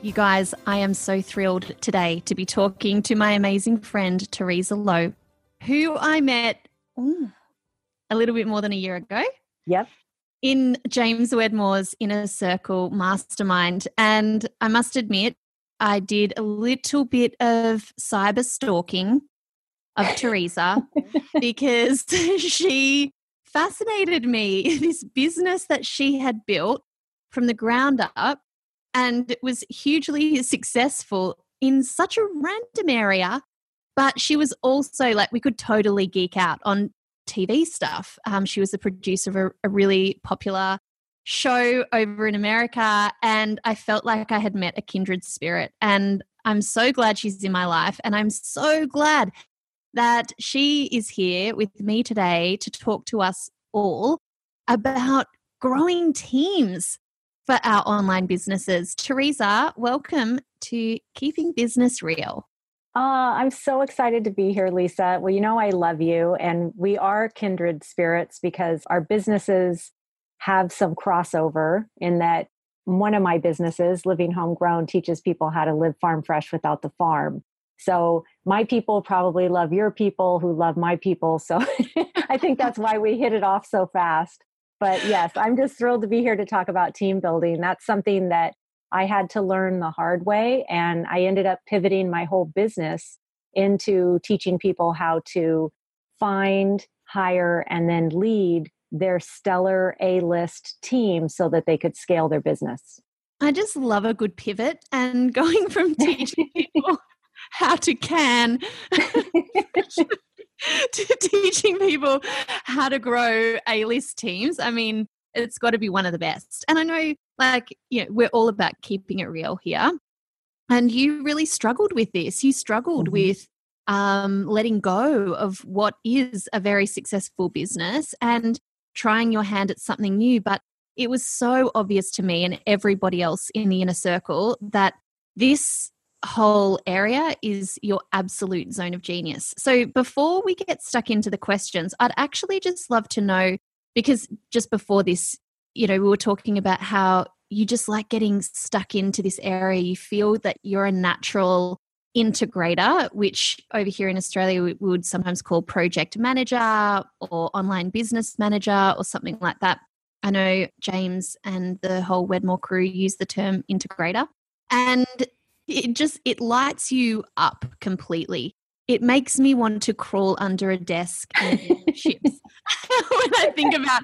You guys, I am so thrilled today to be talking to my amazing friend, Teresa Loe, who I met ooh, a little bit more than a year ago. Yep. In James Wedmore's Inner Circle Mastermind. And I must admit, I did a little bit of cyber stalking of Teresa because she fascinated me. This business that she had built from the ground up and it was hugely successful in such a random area. But she was also like, we could totally geek out on TV stuff. Um, she was the producer of a, a really popular show over in America, and I felt like I had met a kindred spirit. And I'm so glad she's in my life, and I'm so glad that she is here with me today to talk to us all about growing teams for our online businesses. Teresa, welcome to Keeping Business Real. Uh, I'm so excited to be here, Lisa. Well, you know, I love you, and we are kindred spirits because our businesses have some crossover in that one of my businesses, Living Homegrown, teaches people how to live farm fresh without the farm. So, my people probably love your people who love my people. So, I think that's why we hit it off so fast. But yes, I'm just thrilled to be here to talk about team building. That's something that I had to learn the hard way. And I ended up pivoting my whole business into teaching people how to find, hire, and then lead their stellar A list team so that they could scale their business. I just love a good pivot and going from teaching people how to can to teaching people how to grow A list teams. I mean, it's got to be one of the best. And I know, like, you know, we're all about keeping it real here. And you really struggled with this. You struggled mm-hmm. with um, letting go of what is a very successful business and trying your hand at something new. But it was so obvious to me and everybody else in the inner circle that this whole area is your absolute zone of genius. So before we get stuck into the questions, I'd actually just love to know because just before this, you know, we were talking about how you just like getting stuck into this area. You feel that you're a natural integrator, which over here in Australia we would sometimes call project manager or online business manager or something like that. I know James and the whole Wedmore crew use the term integrator. And it just it lights you up completely it makes me want to crawl under a desk and when I think about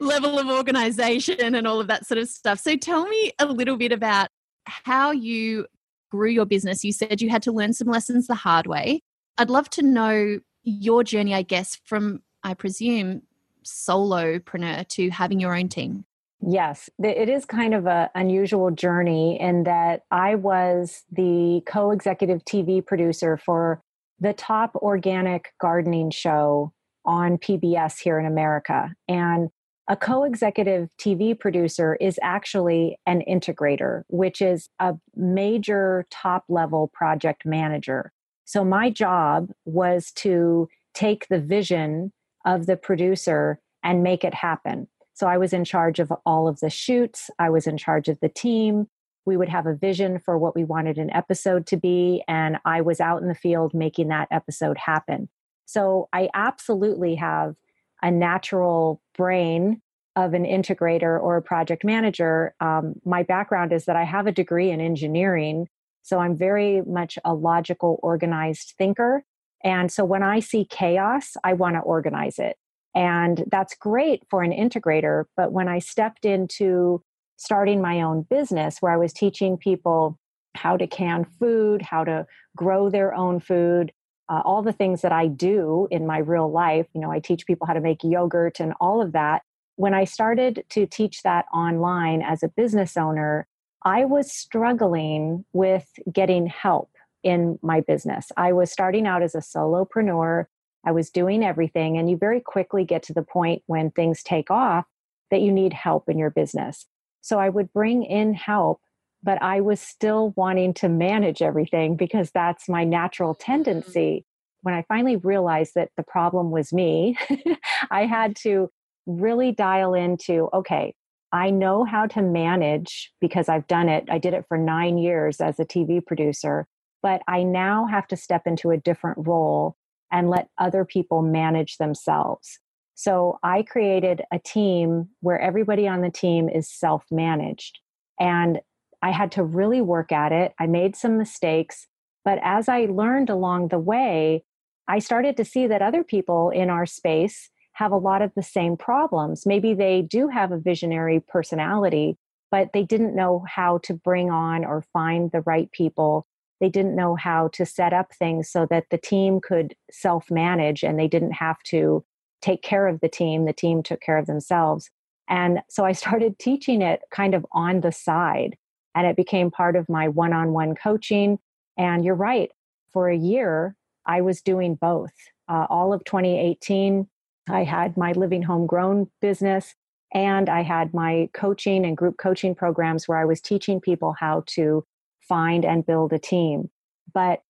level of organization and all of that sort of stuff. So tell me a little bit about how you grew your business. You said you had to learn some lessons the hard way. I'd love to know your journey, I guess, from I presume solopreneur to having your own team. Yes, it is kind of an unusual journey in that I was the co executive TV producer for the top organic gardening show on PBS here in America. And a co executive TV producer is actually an integrator, which is a major top level project manager. So my job was to take the vision of the producer and make it happen. So I was in charge of all of the shoots, I was in charge of the team. We would have a vision for what we wanted an episode to be, and I was out in the field making that episode happen. So I absolutely have a natural brain of an integrator or a project manager. Um, my background is that I have a degree in engineering. So I'm very much a logical, organized thinker. And so when I see chaos, I want to organize it. And that's great for an integrator. But when I stepped into starting my own business where I was teaching people how to can food, how to grow their own food, uh, all the things that I do in my real life, you know, I teach people how to make yogurt and all of that. When I started to teach that online as a business owner, I was struggling with getting help in my business. I was starting out as a solopreneur. I was doing everything, and you very quickly get to the point when things take off that you need help in your business. So I would bring in help, but I was still wanting to manage everything because that's my natural mm-hmm. tendency. When I finally realized that the problem was me, I had to really dial into okay, I know how to manage because I've done it. I did it for nine years as a TV producer, but I now have to step into a different role and let other people manage themselves. So I created a team where everybody on the team is self managed. And I had to really work at it. I made some mistakes. But as I learned along the way, I started to see that other people in our space have a lot of the same problems. Maybe they do have a visionary personality, but they didn't know how to bring on or find the right people. They didn't know how to set up things so that the team could self manage and they didn't have to take care of the team. The team took care of themselves. And so I started teaching it kind of on the side, and it became part of my one on one coaching. And you're right, for a year, I was doing both. Uh, all of 2018, I had my living homegrown business and I had my coaching and group coaching programs where I was teaching people how to find and build a team. But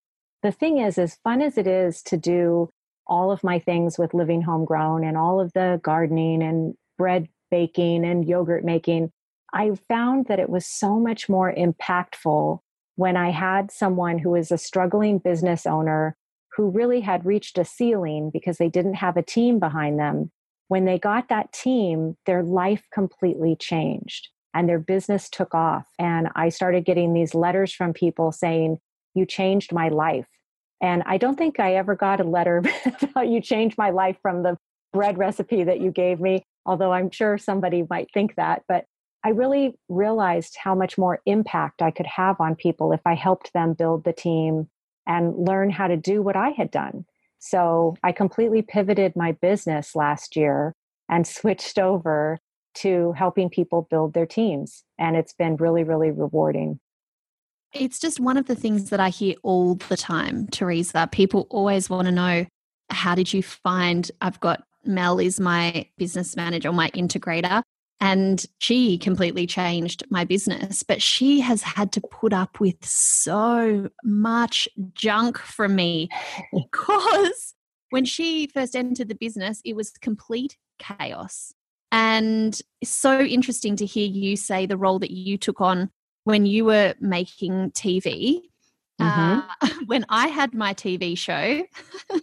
the thing is, as fun as it is to do all of my things with living homegrown and all of the gardening and bread baking and yogurt making, I found that it was so much more impactful when I had someone who is a struggling business owner who really had reached a ceiling because they didn't have a team behind them. When they got that team, their life completely changed and their business took off. And I started getting these letters from people saying, You changed my life. And I don't think I ever got a letter about you changed my life from the bread recipe that you gave me, although I'm sure somebody might think that. But I really realized how much more impact I could have on people if I helped them build the team and learn how to do what I had done. So I completely pivoted my business last year and switched over to helping people build their teams. And it's been really, really rewarding. It's just one of the things that I hear all the time, Teresa. People always want to know how did you find? I've got Mel is my business manager, my integrator and she completely changed my business but she has had to put up with so much junk from me because when she first entered the business it was complete chaos and so interesting to hear you say the role that you took on when you were making TV Mm-hmm. Uh, when I had my TV show,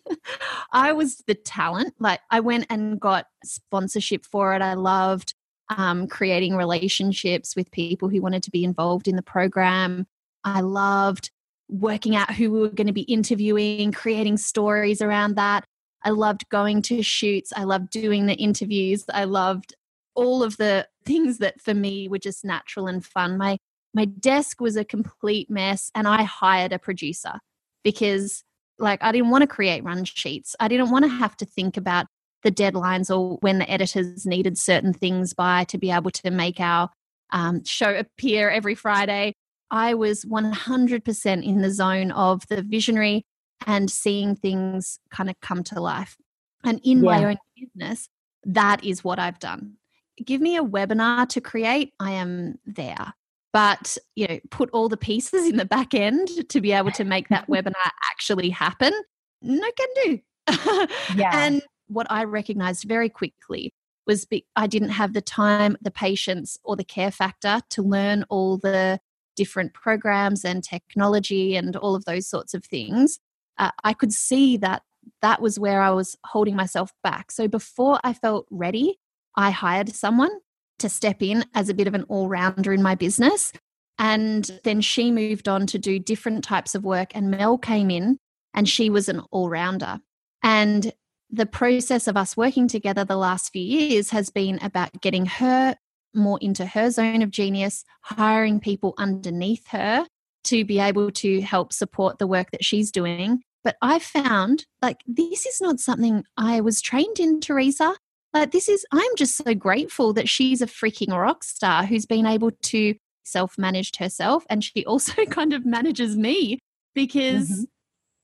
I was the talent. Like I went and got sponsorship for it. I loved um, creating relationships with people who wanted to be involved in the program. I loved working out who we were going to be interviewing, creating stories around that. I loved going to shoots. I loved doing the interviews. I loved all of the things that for me were just natural and fun. My my desk was a complete mess and I hired a producer because like I didn't want to create run sheets. I didn't want to have to think about the deadlines or when the editors needed certain things by to be able to make our um, show appear every Friday. I was 100% in the zone of the visionary and seeing things kind of come to life. And in yeah. my own business, that is what I've done. Give me a webinar to create, I am there. But you know, put all the pieces in the back end to be able to make that webinar actually happen. No can do. yeah. And what I recognized very quickly was be, I didn't have the time, the patience, or the care factor to learn all the different programs and technology and all of those sorts of things. Uh, I could see that that was where I was holding myself back. So before I felt ready, I hired someone to step in as a bit of an all rounder in my business. And then she moved on to do different types of work, and Mel came in and she was an all rounder. And the process of us working together the last few years has been about getting her more into her zone of genius, hiring people underneath her to be able to help support the work that she's doing. But I found like this is not something I was trained in, Teresa. Like this is, I'm just so grateful that she's a freaking rock star who's been able to self manage herself. And she also kind of manages me because mm-hmm.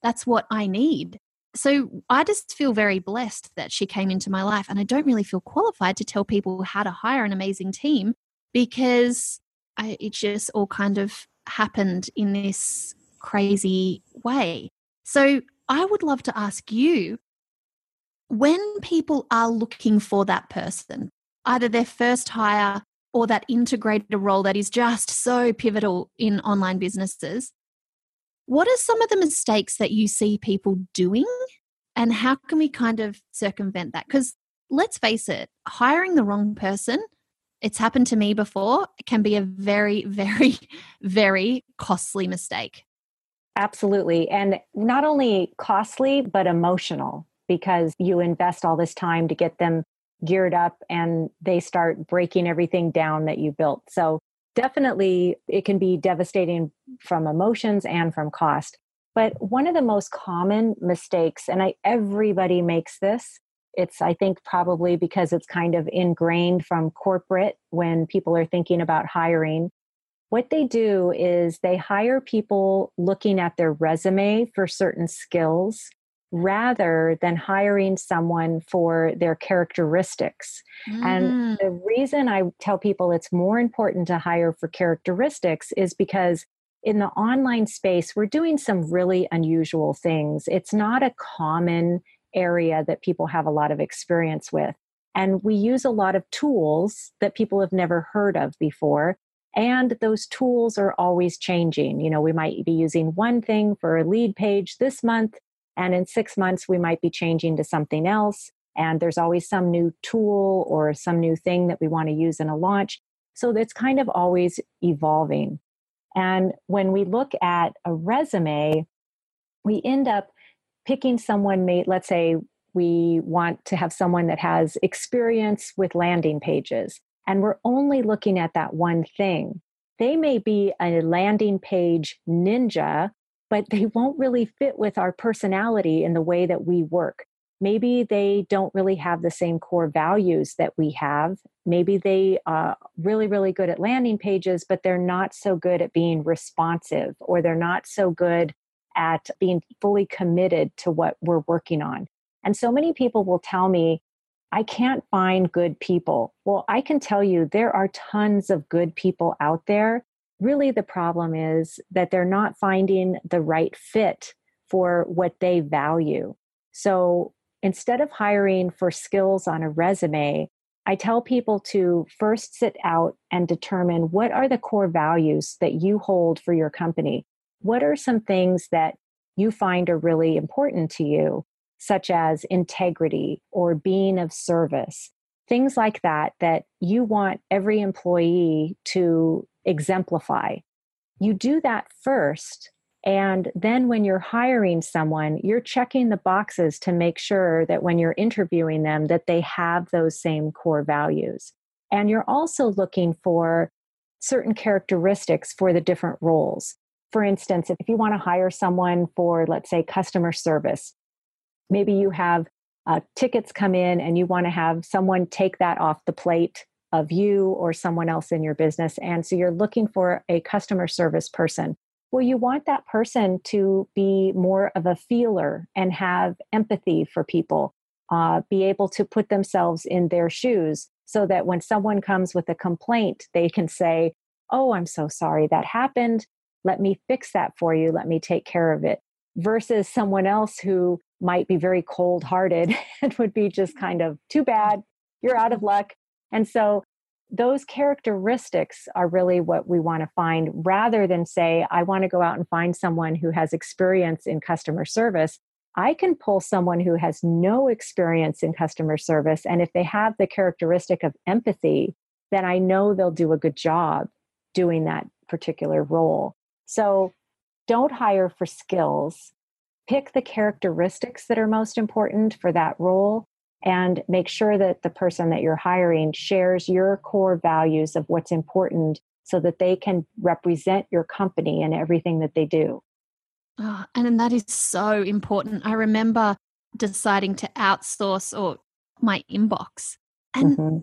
that's what I need. So I just feel very blessed that she came into my life. And I don't really feel qualified to tell people how to hire an amazing team because I, it just all kind of happened in this crazy way. So I would love to ask you when people are looking for that person, either their first hire or that integrated role that is just so pivotal in online businesses, what are some of the mistakes that you see people doing? And how can we kind of circumvent that? Because let's face it, hiring the wrong person, it's happened to me before, can be a very, very, very costly mistake. Absolutely. And not only costly, but emotional because you invest all this time to get them geared up and they start breaking everything down that you built. So definitely it can be devastating from emotions and from cost. But one of the most common mistakes, and I, everybody makes this, it's, I think, probably because it's kind of ingrained from corporate when people are thinking about hiring. What they do is they hire people looking at their resume for certain skills rather than hiring someone for their characteristics. Mm. And the reason I tell people it's more important to hire for characteristics is because in the online space, we're doing some really unusual things. It's not a common area that people have a lot of experience with. And we use a lot of tools that people have never heard of before. And those tools are always changing. You know, we might be using one thing for a lead page this month, and in six months, we might be changing to something else. And there's always some new tool or some new thing that we want to use in a launch. So it's kind of always evolving. And when we look at a resume, we end up picking someone, let's say we want to have someone that has experience with landing pages, and we're only looking at that one thing. They may be a landing page ninja but they won't really fit with our personality in the way that we work. Maybe they don't really have the same core values that we have. Maybe they are really, really good at landing pages, but they're not so good at being responsive or they're not so good at being fully committed to what we're working on. And so many people will tell me, I can't find good people. Well, I can tell you there are tons of good people out there really the problem is that they're not finding the right fit for what they value. So instead of hiring for skills on a resume, I tell people to first sit out and determine what are the core values that you hold for your company. What are some things that you find are really important to you, such as integrity or being of service, things like that, that you want every employee to exemplify. You do that first. And then when you're hiring someone, you're checking the boxes to make sure that when you're interviewing them that they have those same core values. And you're also looking for certain characteristics for the different roles. For instance, if you want to hire someone for, let's say, customer service, maybe you have uh, tickets come in and you want to have someone take that off the plate of you or someone else in your business. And so you're looking for a customer service person. Well, you want that person to be more of a feeler and have empathy for people, uh, be able to put themselves in their shoes so that when someone comes with a complaint, they can say, Oh, I'm so sorry that happened. Let me fix that for you. Let me take care of it. Versus someone else who might be very cold hearted and would be just kind of too bad. You're out of luck. And so those characteristics are really what we want to find rather than say, I want to go out and find someone who has experience in customer service. I can pull someone who has no experience in customer service. And if they have the characteristic of empathy, then I know they'll do a good job doing that particular role. So don't hire for skills. Pick the characteristics that are most important for that role and make sure that the person that you're hiring shares your core values of what's important so that they can represent your company in everything that they do. Oh, and that is so important. I remember deciding to outsource or my inbox and mm-hmm.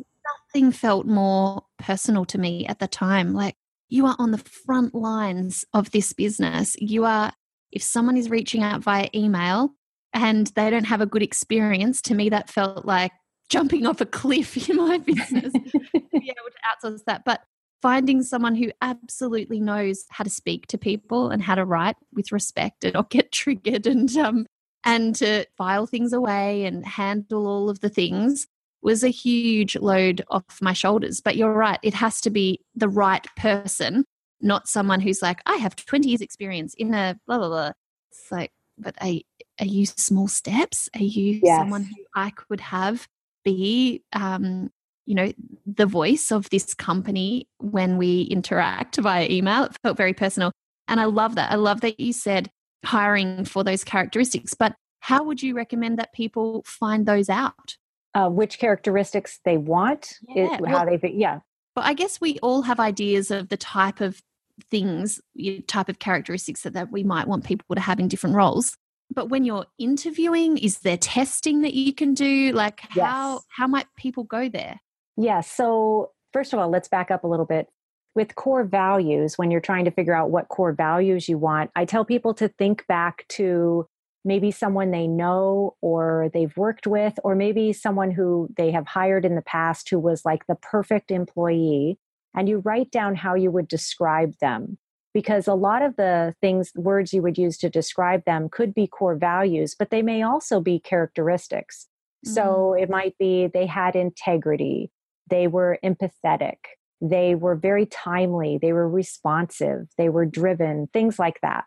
nothing felt more personal to me at the time. Like you are on the front lines of this business. You are, if someone is reaching out via email and they don't have a good experience, to me, that felt like jumping off a cliff in my business to be able to outsource that. But finding someone who absolutely knows how to speak to people and how to write with respect and not get triggered and um and to file things away and handle all of the things was a huge load off my shoulders. But you're right, it has to be the right person, not someone who's like, I have 20 years experience in a blah blah blah. It's like, but are, are you small steps? Are you yes. someone who I could have be um, you know the voice of this company when we interact via email it felt very personal and i love that i love that you said hiring for those characteristics but how would you recommend that people find those out uh, which characteristics they want yeah. It, how well, they yeah but i guess we all have ideas of the type of things type of characteristics that, that we might want people to have in different roles but when you're interviewing is there testing that you can do like how yes. how might people go there yeah. So, first of all, let's back up a little bit. With core values, when you're trying to figure out what core values you want, I tell people to think back to maybe someone they know or they've worked with, or maybe someone who they have hired in the past who was like the perfect employee. And you write down how you would describe them. Because a lot of the things, words you would use to describe them could be core values, but they may also be characteristics. Mm-hmm. So it might be they had integrity, they were empathetic. They were very timely. They were responsive. They were driven, things like that.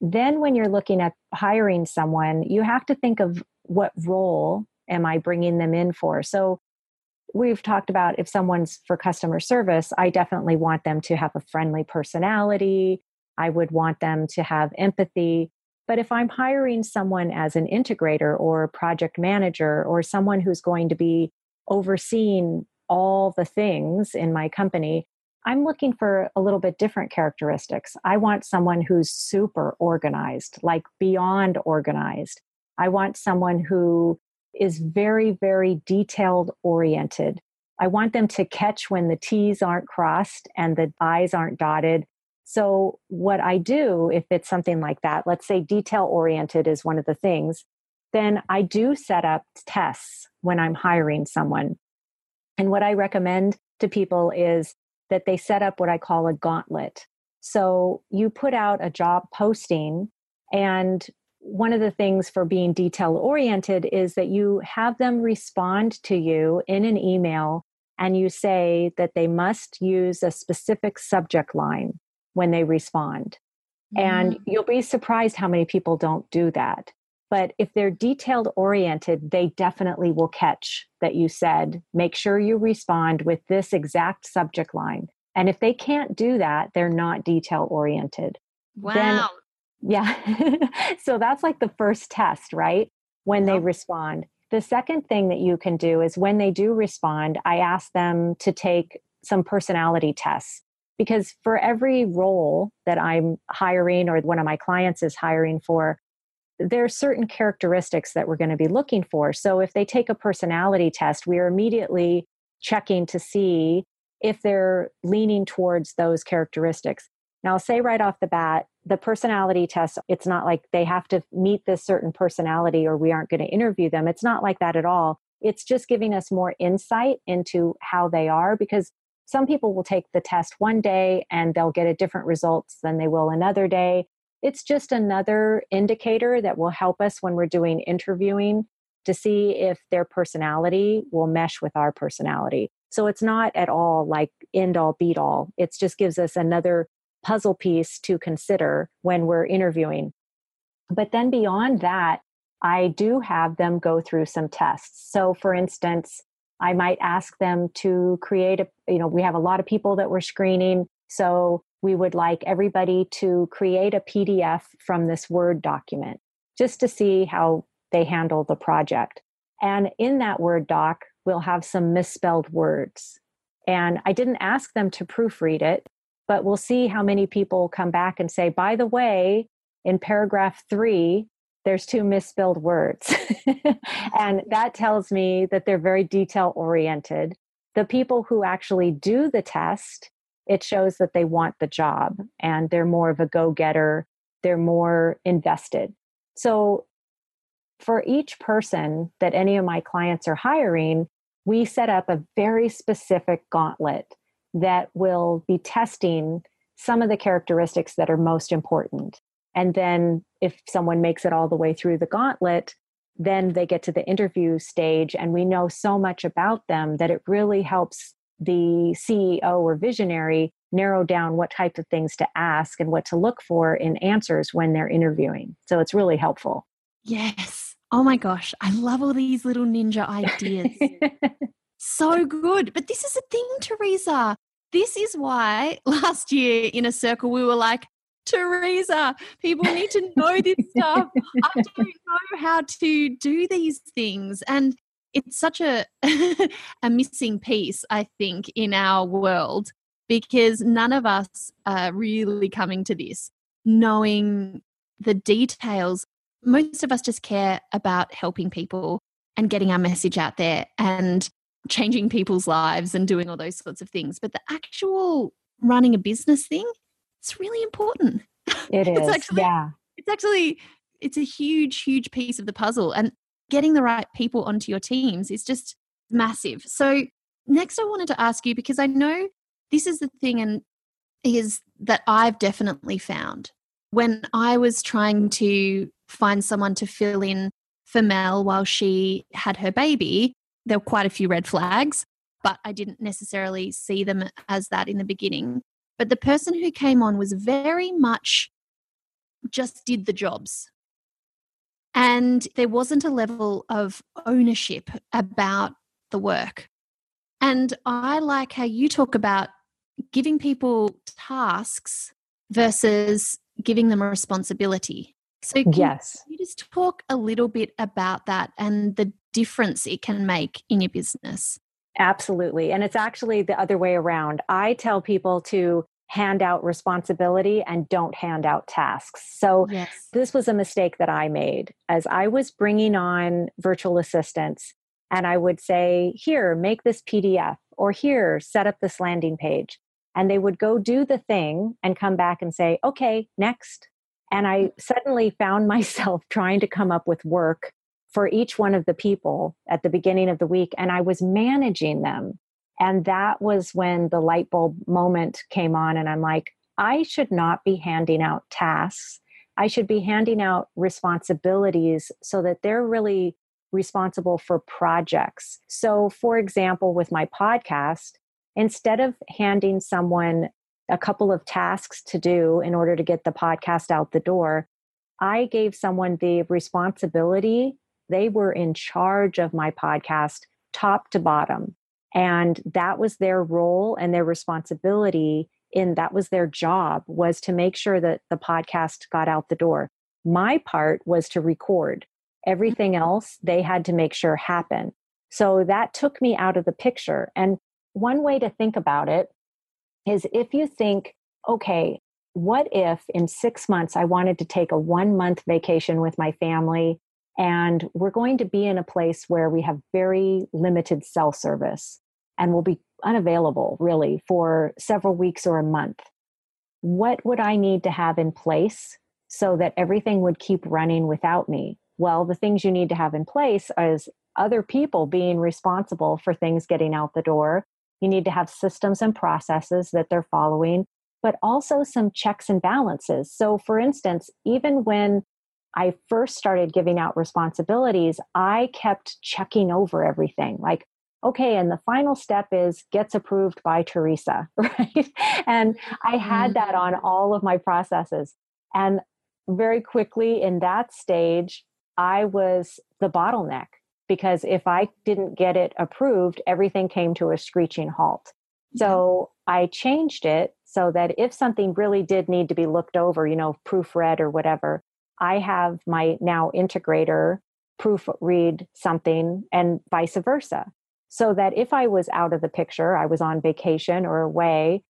Then, when you're looking at hiring someone, you have to think of what role am I bringing them in for? So, we've talked about if someone's for customer service, I definitely want them to have a friendly personality. I would want them to have empathy. But if I'm hiring someone as an integrator or project manager or someone who's going to be overseeing all the things in my company, I'm looking for a little bit different characteristics. I want someone who's super organized, like beyond organized. I want someone who is very, very detailed oriented. I want them to catch when the T's aren't crossed and the I's aren't dotted. So, what I do, if it's something like that, let's say detail oriented is one of the things, then I do set up tests when I'm hiring someone. And what I recommend to people is that they set up what I call a gauntlet. So you put out a job posting, and one of the things for being detail oriented is that you have them respond to you in an email and you say that they must use a specific subject line when they respond. Mm-hmm. And you'll be surprised how many people don't do that. But if they're detailed oriented, they definitely will catch that you said, make sure you respond with this exact subject line. And if they can't do that, they're not detail oriented. Wow. Then, yeah. so that's like the first test, right? When they respond. The second thing that you can do is when they do respond, I ask them to take some personality tests because for every role that I'm hiring or one of my clients is hiring for, there are certain characteristics that we're going to be looking for. So if they take a personality test, we are immediately checking to see if they're leaning towards those characteristics. Now, I'll say right off the bat, the personality test, it's not like they have to meet this certain personality or we aren't going to interview them. It's not like that at all. It's just giving us more insight into how they are because some people will take the test one day and they'll get a different results than they will another day it's just another indicator that will help us when we're doing interviewing to see if their personality will mesh with our personality. So it's not at all like end all beat all. It just gives us another puzzle piece to consider when we're interviewing. But then beyond that, I do have them go through some tests. So for instance, I might ask them to create a, you know, we have a lot of people that we're screening. So we would like everybody to create a PDF from this Word document just to see how they handle the project. And in that Word doc, we'll have some misspelled words. And I didn't ask them to proofread it, but we'll see how many people come back and say, by the way, in paragraph three, there's two misspelled words. and that tells me that they're very detail oriented. The people who actually do the test it shows that they want the job and they're more of a go getter, they're more invested. So, for each person that any of my clients are hiring, we set up a very specific gauntlet that will be testing some of the characteristics that are most important. And then, if someone makes it all the way through the gauntlet, then they get to the interview stage, and we know so much about them that it really helps the CEO or visionary narrow down what type of things to ask and what to look for in answers when they're interviewing. So it's really helpful. Yes. Oh my gosh. I love all these little ninja ideas. so good. But this is a thing, Teresa. This is why last year inner circle we were like, Teresa, people need to know this stuff. I don't know how to do these things. And it's such a a missing piece, I think, in our world because none of us are really coming to this knowing the details. Most of us just care about helping people and getting our message out there and changing people's lives and doing all those sorts of things. But the actual running a business thing, it's really important. It is. it's actually, yeah. It's actually it's a huge, huge piece of the puzzle. And getting the right people onto your teams is just massive. So next I wanted to ask you because I know this is the thing and is that I've definitely found when I was trying to find someone to fill in for Mel while she had her baby, there were quite a few red flags, but I didn't necessarily see them as that in the beginning. But the person who came on was very much just did the jobs. And there wasn't a level of ownership about the work. And I like how you talk about giving people tasks versus giving them a responsibility. So, yes, you just talk a little bit about that and the difference it can make in your business? Absolutely. And it's actually the other way around. I tell people to hand out responsibility and don't hand out tasks. So yes. this was a mistake that I made as I was bringing on virtual assistants and I would say, "Here, make this PDF," or "Here, set up this landing page." And they would go do the thing and come back and say, "Okay, next." And I suddenly found myself trying to come up with work for each one of the people at the beginning of the week and I was managing them and that was when the light bulb moment came on. And I'm like, I should not be handing out tasks. I should be handing out responsibilities so that they're really responsible for projects. So, for example, with my podcast, instead of handing someone a couple of tasks to do in order to get the podcast out the door, I gave someone the responsibility. They were in charge of my podcast, top to bottom and that was their role and their responsibility in that was their job was to make sure that the podcast got out the door. My part was to record everything mm-hmm. else they had to make sure happen so that took me out of the picture. And one way to think about it is if you think okay what if in 6 months i wanted to take a 1 month vacation with my family and we're going to be in a place where we have very limited cell service and will be unavailable really for several weeks or a month. What would I need to have in place so that everything would keep running without me? Well, the things you need to have in place is other people being responsible for things getting out the door. You need to have systems and processes that they're following, but also some checks and balances. So, for instance, even when I first started giving out responsibilities, I kept checking over everything. Like, okay, and the final step is gets approved by Teresa, right? and I had that on mm-hmm. all of my processes. And very quickly in that stage, I was the bottleneck because if I didn't get it approved, everything came to a screeching halt. So I changed it so that if something really did need to be looked over, you know, proofread or whatever, I have my now integrator proofread something and vice versa. So that if I was out of the picture, I was on vacation or away,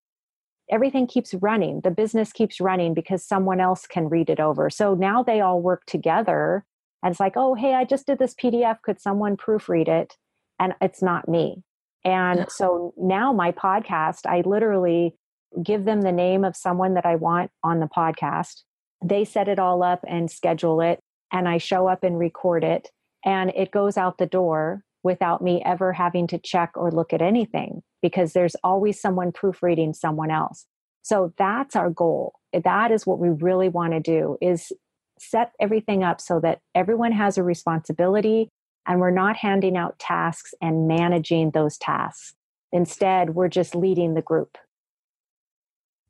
everything keeps running. The business keeps running because someone else can read it over. So now they all work together. And it's like, oh, hey, I just did this PDF. Could someone proofread it? And it's not me. And so now my podcast, I literally give them the name of someone that I want on the podcast. They set it all up and schedule it, and I show up and record it, and it goes out the door without me ever having to check or look at anything because there's always someone proofreading someone else. So that's our goal. That is what we really want to do is set everything up so that everyone has a responsibility and we're not handing out tasks and managing those tasks. Instead, we're just leading the group.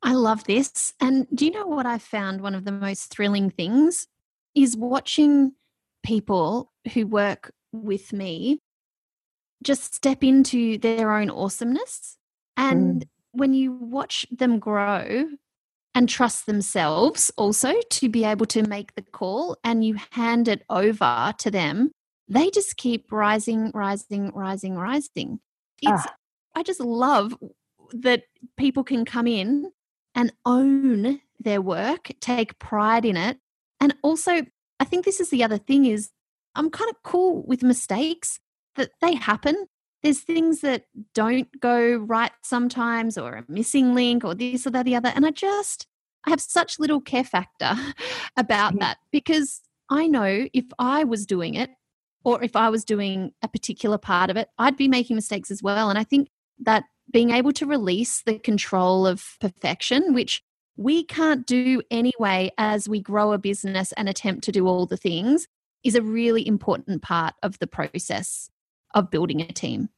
I love this. And do you know what I found one of the most thrilling things is watching people who work with me just step into their own awesomeness. And mm. when you watch them grow and trust themselves also to be able to make the call and you hand it over to them, they just keep rising, rising, rising, rising. It's, ah. I just love that people can come in and own their work, take pride in it. And also, I think this is the other thing is I'm kind of cool with mistakes that they happen. There's things that don't go right sometimes, or a missing link, or this or that, the other. And I just, I have such little care factor about mm. that because I know if I was doing it, or if I was doing a particular part of it, I'd be making mistakes as well. And I think that being able to release the control of perfection, which we can't do anyway as we grow a business and attempt to do all the things, is a really important part of the process of building a team.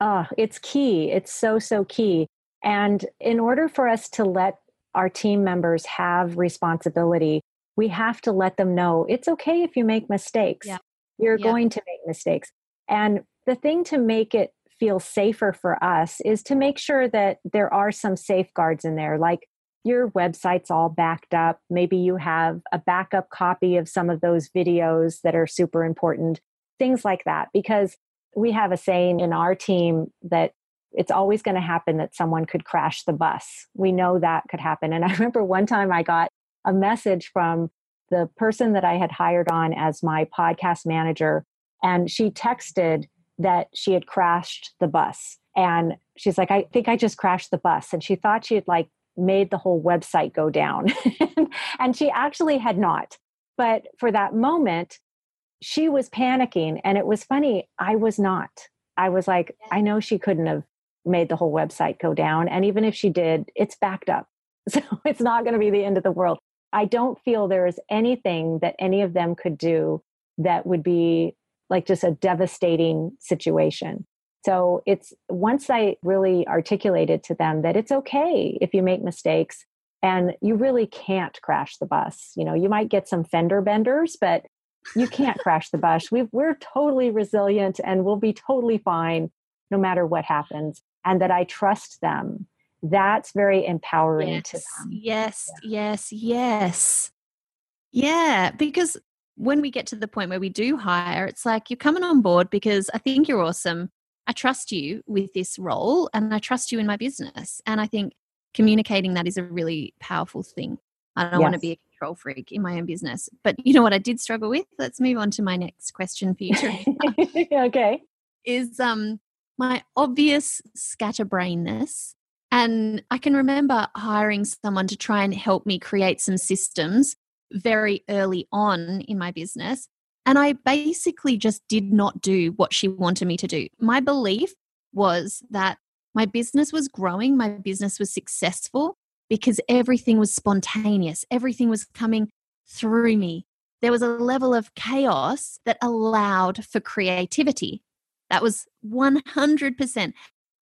Oh, it's key. It's so, so key. And in order for us to let our team members have responsibility, we have to let them know it's okay if you make mistakes. Yeah. You're yeah. going to make mistakes. And the thing to make it feel safer for us is to make sure that there are some safeguards in there, like your website's all backed up. Maybe you have a backup copy of some of those videos that are super important, things like that. Because we have a saying in our team that it's always going to happen that someone could crash the bus. We know that could happen. And I remember one time I got a message from the person that I had hired on as my podcast manager, and she texted that she had crashed the bus. And she's like, I think I just crashed the bus. And she thought she had like made the whole website go down. and she actually had not. But for that moment, she was panicking. And it was funny, I was not. I was like, I know she couldn't have made the whole website go down. And even if she did, it's backed up. So it's not going to be the end of the world. I don't feel there is anything that any of them could do that would be like just a devastating situation. So it's once I really articulated to them that it's okay if you make mistakes and you really can't crash the bus. You know, you might get some fender benders, but you can't crash the bus. we we're totally resilient and we'll be totally fine no matter what happens. And that I trust them. That's very empowering yes, to them. Yes, yeah. yes, yes. Yeah, because when we get to the point where we do hire, it's like you're coming on board because I think you're awesome. I trust you with this role and I trust you in my business. And I think communicating that is a really powerful thing. I don't yes. want to be a control freak in my own business. But you know what I did struggle with? Let's move on to my next question for you. okay. Is um my obvious scatterbrainness. And I can remember hiring someone to try and help me create some systems very early on in my business. And I basically just did not do what she wanted me to do. My belief was that my business was growing, my business was successful because everything was spontaneous, everything was coming through me. There was a level of chaos that allowed for creativity. That was 100%.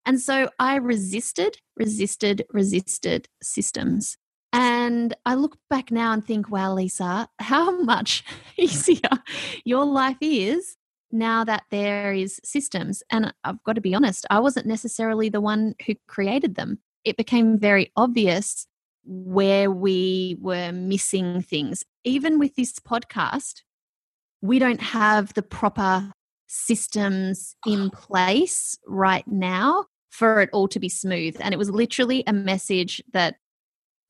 And so I resisted, resisted, resisted systems. And I look back now and think, wow, Lisa, how much easier your life is now that there is systems. And I've got to be honest, I wasn't necessarily the one who created them. It became very obvious where we were missing things. Even with this podcast, we don't have the proper systems in place right now for it all to be smooth. And it was literally a message that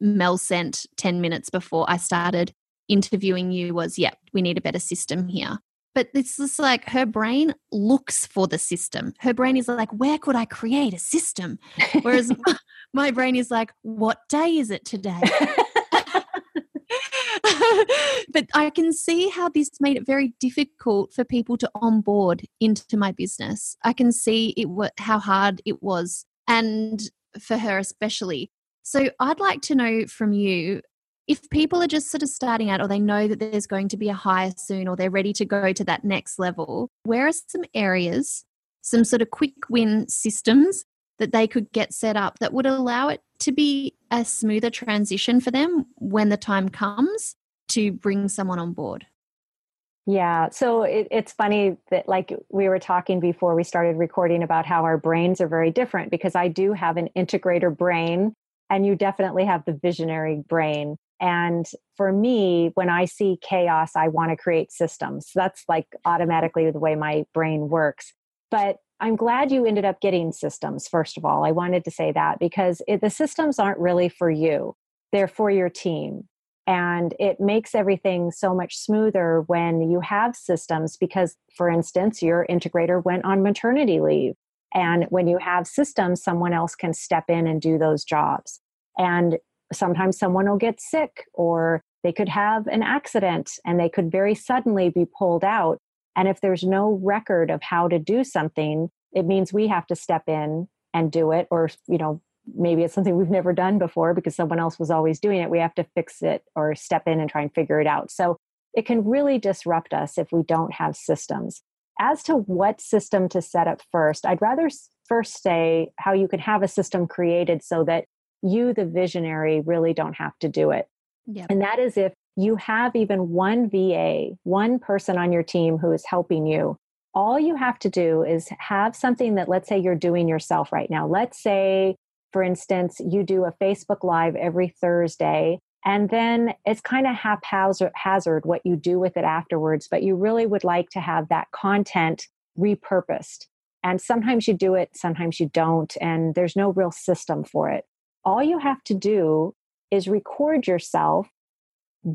Mel sent 10 minutes before I started interviewing you was, yeah, we need a better system here. But it's just like her brain looks for the system. Her brain is like, where could I create a system? Whereas my brain is like, what day is it today? but I can see how this made it very difficult for people to onboard into my business. I can see it how hard it was, and for her especially. So I'd like to know from you if people are just sort of starting out or they know that there's going to be a hire soon or they're ready to go to that next level, where are some areas, some sort of quick win systems that they could get set up that would allow it to be a smoother transition for them when the time comes to bring someone on board? Yeah, so it, it's funny that, like we were talking before we started recording about how our brains are very different because I do have an integrator brain and you definitely have the visionary brain. And for me, when I see chaos, I want to create systems. That's like automatically the way my brain works. But I'm glad you ended up getting systems, first of all. I wanted to say that because it, the systems aren't really for you, they're for your team. And it makes everything so much smoother when you have systems because, for instance, your integrator went on maternity leave. And when you have systems, someone else can step in and do those jobs. And sometimes someone will get sick or they could have an accident and they could very suddenly be pulled out. And if there's no record of how to do something, it means we have to step in and do it or you know maybe it's something we've never done before because someone else was always doing it. We have to fix it or step in and try and figure it out. So it can really disrupt us if we don't have systems. As to what system to set up first i'd rather first say how you can have a system created so that you the visionary really don't have to do it yep. and that is if you have even one va one person on your team who is helping you all you have to do is have something that let's say you're doing yourself right now let's say for instance, you do a Facebook Live every Thursday, and then it's kind of haphazard what you do with it afterwards, but you really would like to have that content repurposed. And sometimes you do it, sometimes you don't, and there's no real system for it. All you have to do is record yourself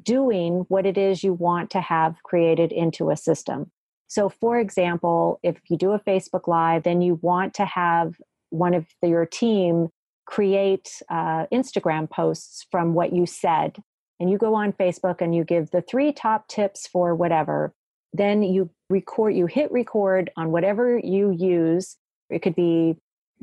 doing what it is you want to have created into a system. So, for example, if you do a Facebook Live, then you want to have one of your team create uh, Instagram posts from what you said, and you go on Facebook and you give the three top tips for whatever, then you record, you hit record on whatever you use. It could be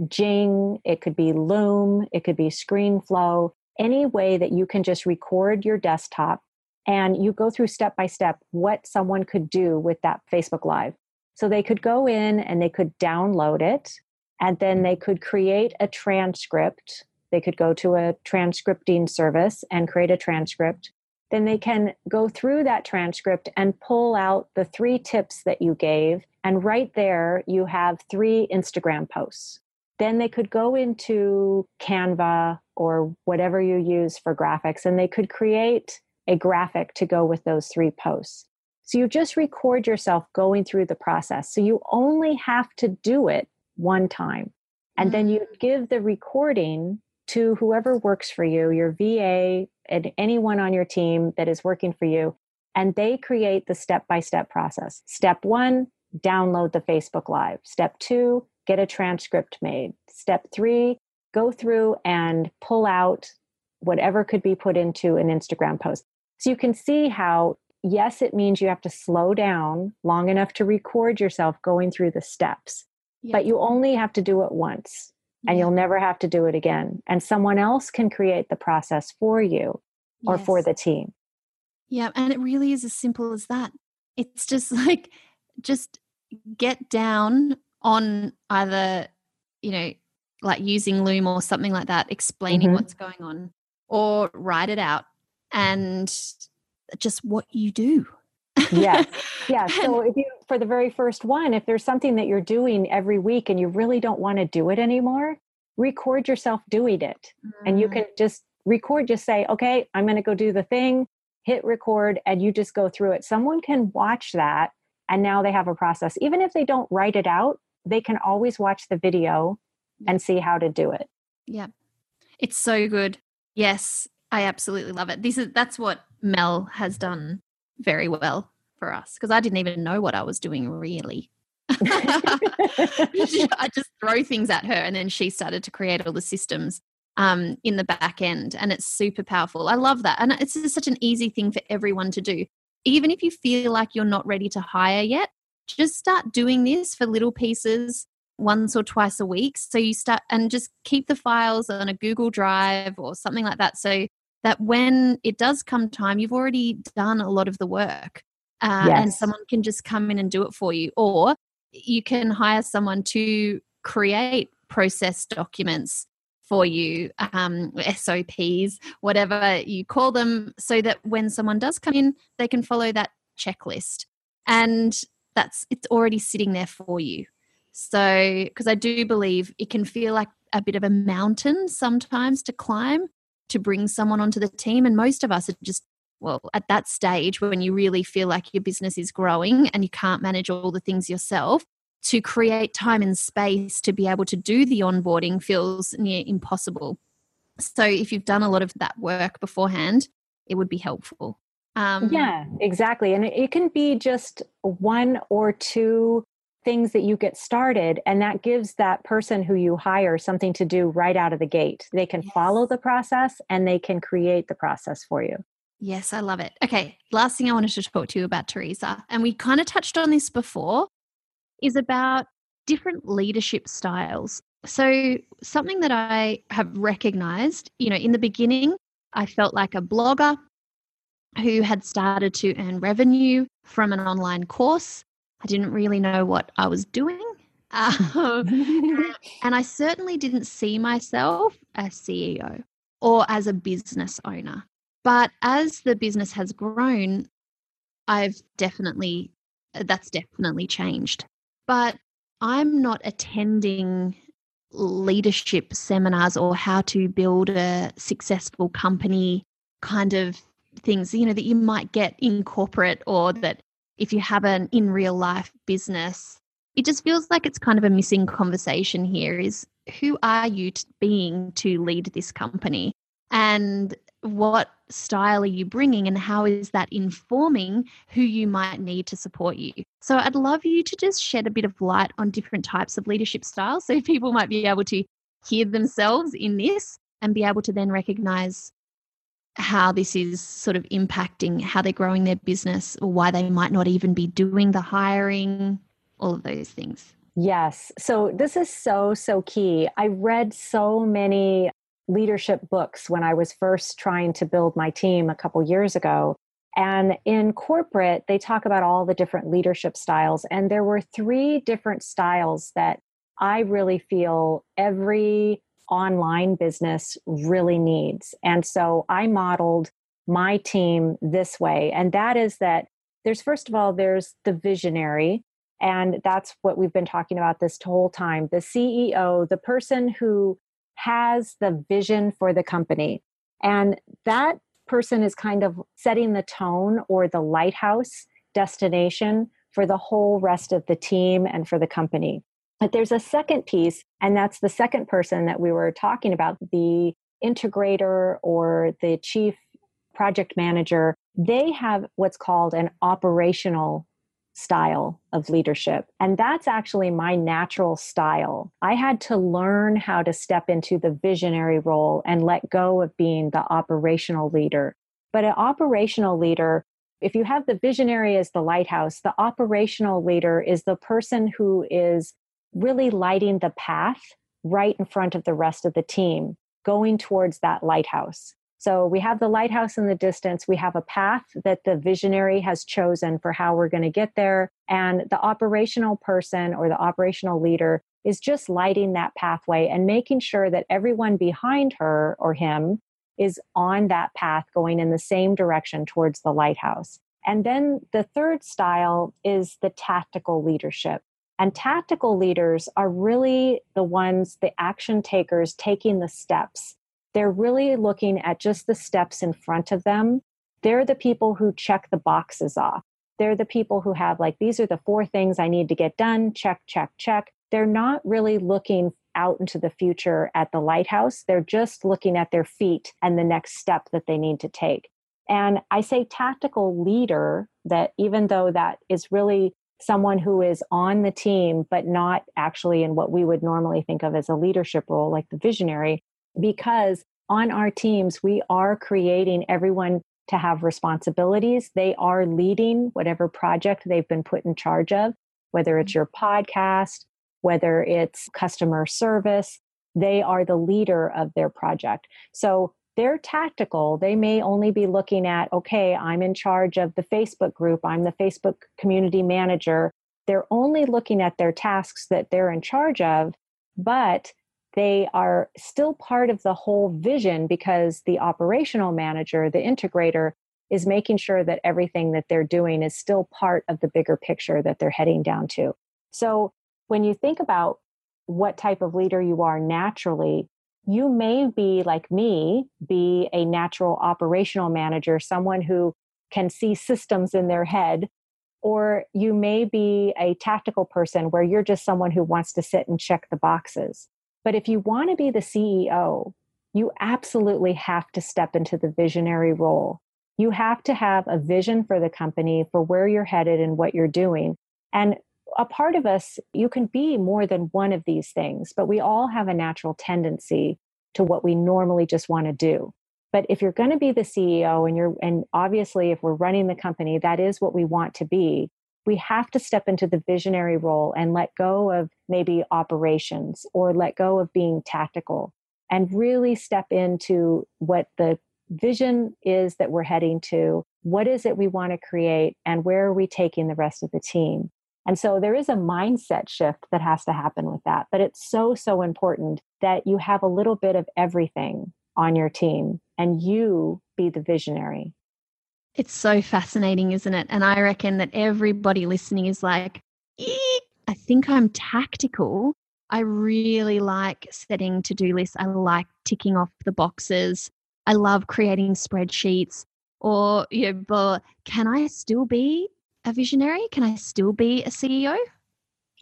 Jing, it could be Loom, it could be ScreenFlow, any way that you can just record your desktop and you go through step by step what someone could do with that Facebook Live. So they could go in and they could download it and then they could create a transcript. They could go to a transcripting service and create a transcript. Then they can go through that transcript and pull out the three tips that you gave. And right there, you have three Instagram posts. Then they could go into Canva or whatever you use for graphics, and they could create a graphic to go with those three posts. So you just record yourself going through the process. So you only have to do it one time. And mm-hmm. then you mm. give the recording to whoever works for you, your VA, and anyone on your team that is working for you. And they create the step by step process. Step one, download the Facebook Live. Step two, get a transcript made. Step three, go through and pull out whatever could be put into an Instagram post. So you can see how, yes, it means you have to slow down long enough to record yourself going through the steps yeah. but you only have to do it once and you'll never have to do it again. And someone else can create the process for you or yes. for the team. Yeah. And it really is as simple as that. It's just like, just get down on either, you know, like using Loom or something like that, explaining mm-hmm. what's going on, or write it out and just what you do yes. Yeah. So if you for the very first one, if there's something that you're doing every week and you really don't want to do it anymore, record yourself doing it. Mm. And you mm. can just record, just say, okay, I'm going to go do the thing, hit record, and you just go through it. Someone can watch that and now they have a process. Even if they don't write it out, they can always watch the video and see how to do it. Yeah. It's so good. Yes, I absolutely love it. This is that's what Mel has done very well for us because I didn't even know what I was doing really. I just throw things at her and then she started to create all the systems um, in the back end. And it's super powerful. I love that. And it's just such an easy thing for everyone to do. Even if you feel like you're not ready to hire yet, just start doing this for little pieces once or twice a week. So you start and just keep the files on a Google Drive or something like that. So that when it does come time, you've already done a lot of the work. Uh, yes. And someone can just come in and do it for you. Or you can hire someone to create process documents for you, um, SOPs, whatever you call them, so that when someone does come in, they can follow that checklist. And that's it's already sitting there for you. So, because I do believe it can feel like a bit of a mountain sometimes to climb to bring someone onto the team. And most of us are just, well, at that stage when you really feel like your business is growing and you can't manage all the things yourself, to create time and space to be able to do the onboarding feels near impossible. So if you've done a lot of that work beforehand, it would be helpful. Um, yeah, exactly. And it can be just one or two things that you get started and that gives that person who you hire something to do right out of the gate they can yes. follow the process and they can create the process for you yes i love it okay last thing i wanted to talk to you about teresa and we kind of touched on this before is about different leadership styles so something that i have recognized you know in the beginning i felt like a blogger who had started to earn revenue from an online course I didn't really know what I was doing. Um, and I certainly didn't see myself as CEO or as a business owner. But as the business has grown, I've definitely, that's definitely changed. But I'm not attending leadership seminars or how to build a successful company kind of things, you know, that you might get in corporate or that if you have an in real life business, it just feels like it's kind of a missing conversation here is who are you being to lead this company? And what style are you bringing and how is that informing who you might need to support you so i'd love you to just shed a bit of light on different types of leadership styles so people might be able to hear themselves in this and be able to then recognize how this is sort of impacting how they're growing their business or why they might not even be doing the hiring, all of those things. Yes. So this is so, so key. I read so many leadership books when I was first trying to build my team a couple years ago. And in corporate, they talk about all the different leadership styles. And there were three different styles that I really feel every online business really needs. And so I modeled my team this way. And that is that there's, first of all, there's the visionary. And that's what we've been talking about this whole time the CEO, the person who has the vision for the company. And that person is kind of setting the tone or the lighthouse destination for the whole rest of the team and for the company. But there's a second piece, and that's the second person that we were talking about the integrator or the chief project manager. They have what's called an operational style of leadership. And that's actually my natural style. I had to learn how to step into the visionary role and let go of being the operational leader. But an operational leader, if you have the visionary as the lighthouse, the operational leader is the person who is really lighting the path right in front of the rest of the team going towards that lighthouse. So we have the lighthouse in the distance. We have a path that the visionary has chosen for how we're going to get there. And the operational person or the operational leader is just lighting that pathway and making sure that everyone behind her or him is on that path going in the same direction towards the lighthouse. And then the third style is the tactical leadership. And tactical leaders are really the ones, the action takers taking the steps. They're really looking at just the steps in front of them. They're the people who check the boxes off. They're the people who have, like, these are the four things I need to get done. Check, check, check. They're not really looking out into the future at the lighthouse. They're just looking at their feet and the next step that they need to take. And I say tactical leader that even though that is really someone who is on the team, but not actually in what we would normally think of as a leadership role, like the visionary, because on our teams, we are creating everyone to have responsibilities. They are leading whatever project they've been put in charge of, whether it's mm-hmm. your podcast, whether it's customer service, they are the leader of their project. So they're tactical. They may only be looking at, okay, I'm in charge of the Facebook group, I'm the Facebook community manager. They're only looking at their tasks that they're in charge of, but they are still part of the whole vision because the operational manager, the integrator, is making sure that everything that they're doing is still part of the bigger picture that they're heading down to. So when you think about what type of leader you are naturally, you may be like me, be a natural operational manager, someone who can see systems in their head, or you may be a tactical person where you're just someone who wants to sit and check the boxes. But if you want to be the CEO, you absolutely have to step into the visionary role. You have to have a vision for the company, for where you're headed and what you're doing. And a part of us, you can be more than one of these things, but we all have a natural tendency to what we normally just want to do. But if you're going to be the CEO and you're, and obviously if we're running the company, that is what we want to be, we have to step into the visionary role and let go of maybe operations or let go of being tactical and really step into what the vision is that we're heading to. What is it we want to create and where are we taking the rest of the team? And so there is a mindset shift that has to happen with that. But it's so, so important that you have a little bit of everything on your team and you be the visionary. It's so fascinating, isn't it? And I reckon that everybody listening is like, I think I'm tactical. I really like setting to do lists. I like ticking off the boxes. I love creating spreadsheets. Or, you know, but can I still be a visionary? Can I still be a CEO?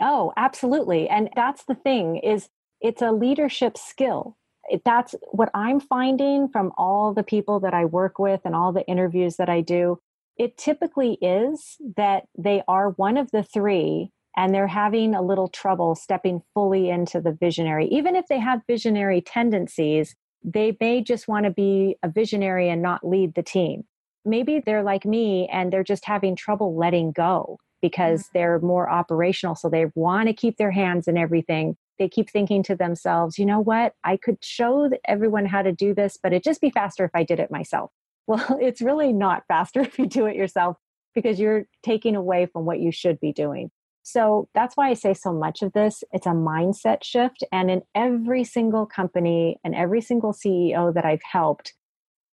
Oh, absolutely. And that's the thing is it's a leadership skill. That's what I'm finding from all the people that I work with and all the interviews that I do. It typically is that they are one of the three and they're having a little trouble stepping fully into the visionary. Even if they have visionary tendencies, they may just want to be a visionary and not lead the team maybe they're like me and they're just having trouble letting go because mm-hmm. they're more operational. So they want to keep their hands in everything. They keep thinking to themselves, you know what? I could show everyone how to do this, but it'd just be faster if I did it myself. Well, it's really not faster if you do it yourself because you're taking away from what you should be doing. So that's why I say so much of this. It's a mindset shift. And in every single company and every single CEO that I've helped,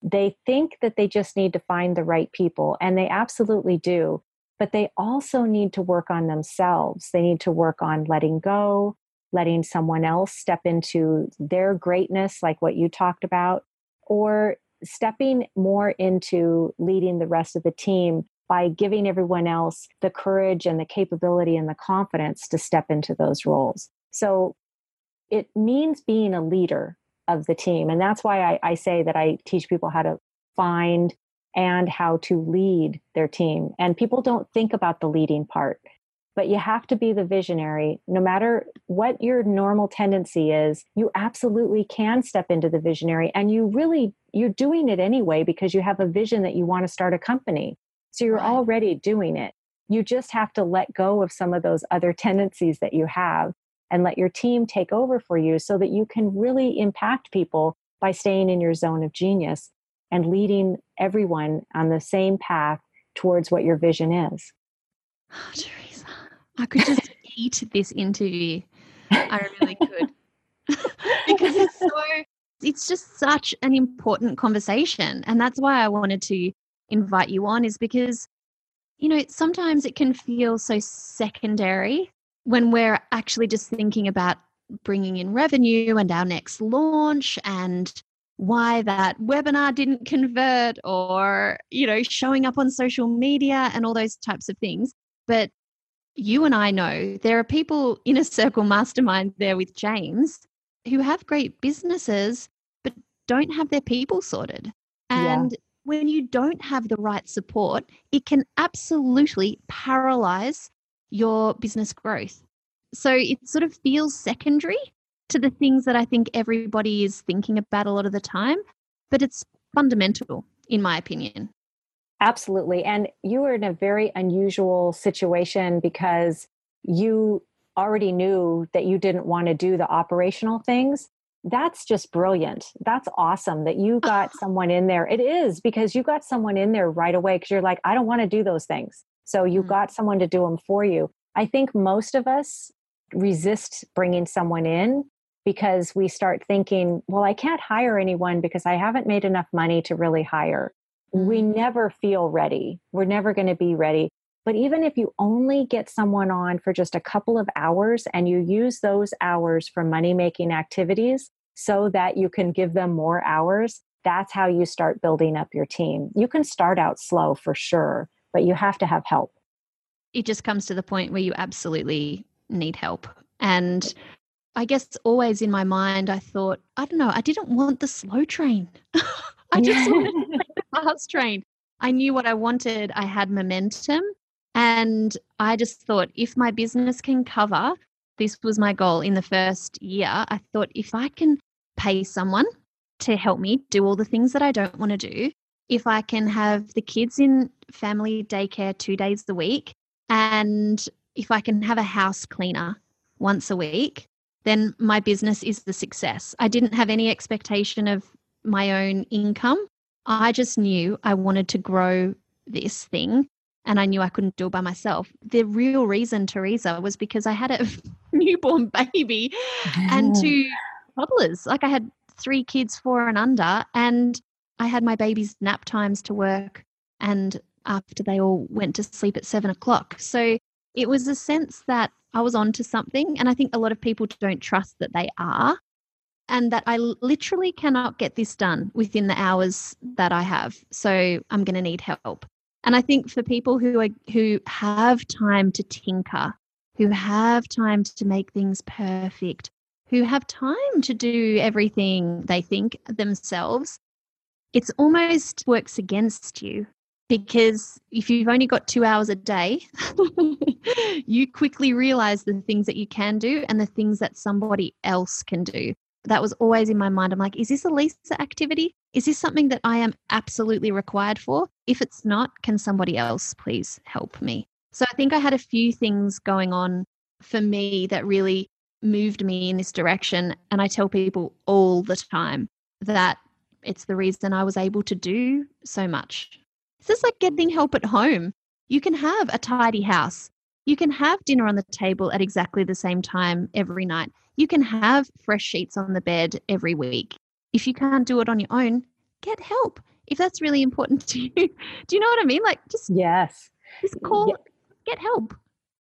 they think that they just need to find the right people, and they absolutely do. But they also need to work on themselves. They need to work on letting go, letting someone else step into their greatness, like what you talked about, or stepping more into leading the rest of the team by giving everyone else the courage and the capability and the confidence to step into those roles. So it means being a leader of the team. And that's why I, I say that I teach people how to find and how to lead their team. And people don't think about the leading part, but you have to be the visionary. No matter what your normal tendency is, you absolutely can step into the visionary. And you really, you're doing it anyway because you have a vision that you want to start a company. So you're right. already doing it. You just have to let go of some of those other tendencies that you have and let your team take over for you so that you can really impact people by staying in your zone of genius and leading everyone on the same path towards what your vision is. Oh, Teresa, I could just eat this interview. I really could. because it's so it's just such an important conversation and that's why I wanted to invite you on is because you know sometimes it can feel so secondary when we're actually just thinking about bringing in revenue and our next launch and why that webinar didn't convert or you know showing up on social media and all those types of things but you and I know there are people inner circle mastermind there with James who have great businesses but don't have their people sorted and yeah. when you don't have the right support it can absolutely paralyze your business growth. So it sort of feels secondary to the things that I think everybody is thinking about a lot of the time, but it's fundamental, in my opinion. Absolutely. And you were in a very unusual situation because you already knew that you didn't want to do the operational things. That's just brilliant. That's awesome that you got someone in there. It is because you got someone in there right away because you're like, I don't want to do those things. So you mm-hmm. got someone to do them for you. I think most of us resist bringing someone in because we start thinking, well, I can't hire anyone because I haven't made enough money to really hire. We mm-hmm. never feel ready. We're never going to be ready. But even if you only get someone on for just a couple of hours and you use those hours for money making activities so that you can give them more hours, that's how you start building up your team. You can start out slow for sure, but you have to have help. It just comes to the point where you absolutely need help. And I guess always in my mind, I thought, I don't know, I didn't want the slow train. I just wanted the fast train. I knew what I wanted. I had momentum. And I just thought, if my business can cover, this was my goal in the first year. I thought, if I can pay someone to help me do all the things that I don't want to do, if I can have the kids in family daycare two days a week, and if I can have a house cleaner once a week, then my business is the success. I didn't have any expectation of my own income. I just knew I wanted to grow this thing and I knew I couldn't do it by myself. The real reason, Teresa, was because I had a newborn baby and two toddlers. Like I had three kids, four and under, and I had my baby's nap times to work. And after they all went to sleep at seven o'clock. So it was a sense that I was onto something. And I think a lot of people don't trust that they are. And that I literally cannot get this done within the hours that I have. So I'm going to need help. And I think for people who are who have time to tinker, who have time to make things perfect, who have time to do everything they think themselves, it's almost works against you because if you've only got two hours a day, you quickly realize the things that you can do and the things that somebody else can do. That was always in my mind. I'm like, is this a Lisa activity? Is this something that I am absolutely required for? If it's not, can somebody else please help me? So I think I had a few things going on for me that really moved me in this direction. And I tell people all the time that it's the reason I was able to do so much it's just like getting help at home. You can have a tidy house. You can have dinner on the table at exactly the same time every night. You can have fresh sheets on the bed every week. If you can't do it on your own, get help. If that's really important to you. Do you know what I mean? Like just Yes. Just call yeah. get help.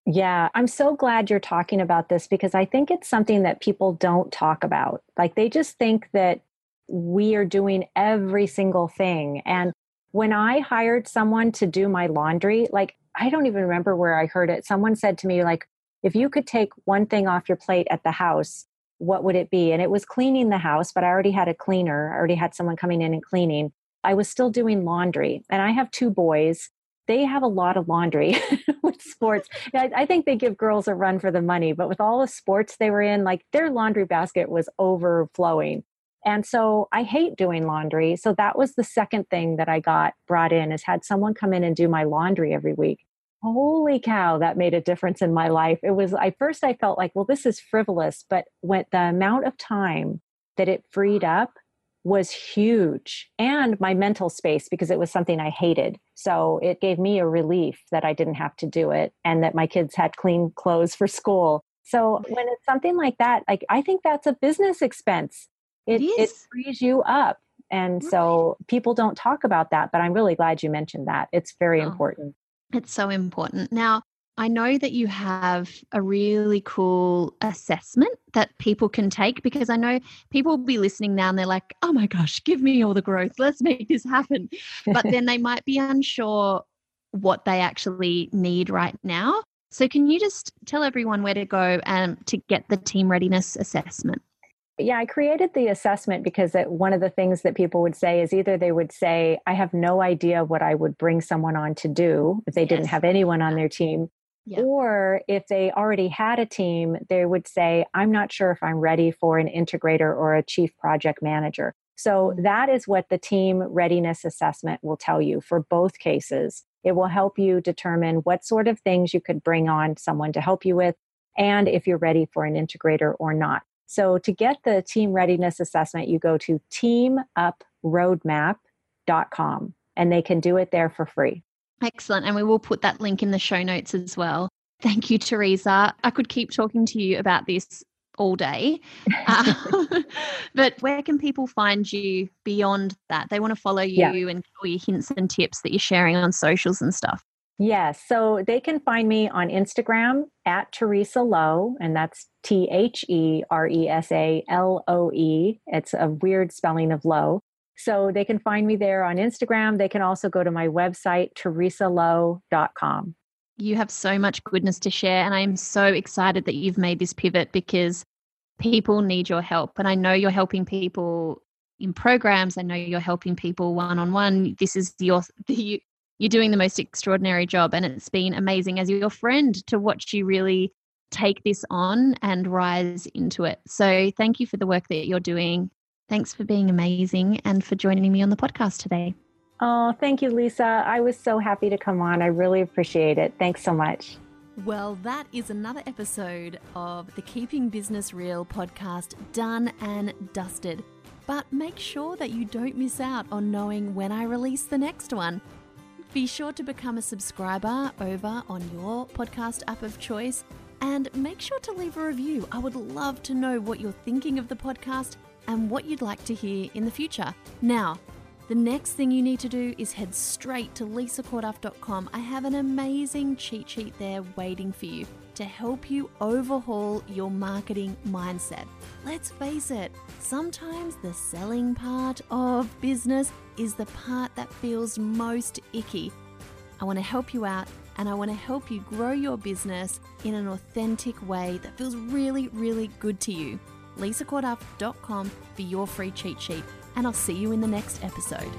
Yeah, I'm so glad you're talking about this because I think it's something that people don't talk about. Like they just think that we are doing every single thing. And when I hired someone to do my laundry, like I don't even remember where I heard it. Someone said to me, like, if you could take one thing off your plate at the house, what would it be? And it was cleaning the house, but I already had a cleaner. I already had someone coming in and cleaning. I was still doing laundry. And I have two boys. They have a lot of laundry with sports. I think they give girls a run for the money, but with all the sports they were in, like their laundry basket was overflowing. And so I hate doing laundry. So that was the second thing that I got brought in is had someone come in and do my laundry every week. Holy cow, that made a difference in my life. It was I first I felt like, well, this is frivolous, but when the amount of time that it freed up was huge and my mental space because it was something I hated. So it gave me a relief that I didn't have to do it and that my kids had clean clothes for school. So when it's something like that, like I think that's a business expense it, it, it frees you up. And right. so people don't talk about that, but I'm really glad you mentioned that. It's very oh, important. It's so important. Now, I know that you have a really cool assessment that people can take because I know people will be listening now and they're like, oh my gosh, give me all the growth. Let's make this happen. But then they might be unsure what they actually need right now. So, can you just tell everyone where to go um, to get the team readiness assessment? Yeah, I created the assessment because it, one of the things that people would say is either they would say, I have no idea what I would bring someone on to do if they yes. didn't have anyone on their team, Yeah. Or if they already had a team, they would say, I'm not sure if I'm ready for an integrator or a chief project manager. So mm. that is what the team readiness assessment will tell you for both cases. It will help you determine what sort of things you could bring on someone to help you with and if you're ready for an integrator or not. So to get the team readiness assessment, you go to teamuproadmap.com and they can do it there for free. Excellent. And we will put that link in the show notes as well. Thank you, Teresa. I could keep talking to you about this all day. Uh, but where can people find you beyond that? They want to follow you yeah. and all your hints and tips that you're sharing on socials and stuff. Yes. So they can find me on Instagram at Teresa Loe, and that's T H E R E S A L O E. It's a weird spelling of low. So they can find me there on Instagram. They can also go to my website, teresaloe.com. You have so much goodness to share, and I'm so excited that you've made this pivot because people need your help. And I know you're helping people in programs. I know you're helping people one on one. This is your you, you're doing the most extraordinary job, and it's been amazing as your friend to watch you really take this on and rise into it. So thank you for the work that you're doing. Thanks for being amazing and for joining me on the podcast today. Oh, thank you, Lisa. I was so happy to come on. I really appreciate it. Thanks so much. Well, that is another episode of the Keeping Business Real podcast done and dusted. But make sure that you don't miss out on knowing when I release the next one. Be sure to become a subscriber over on your podcast app of choice and make sure to leave a review. I would love to know what you're thinking of the podcast and what you'd like to hear in the future. Now, the next thing you need to do is head straight to lisacorduff.com. I have an amazing cheat sheet there waiting for you to help you overhaul your marketing mindset. Let's face it, sometimes the selling part of business is the part that feels most icky. I want to help you out and I want to help you grow your business in an authentic way that feels really, really good to you. lisacorduff.com for your free cheat sheet and I'll see you in the next episode.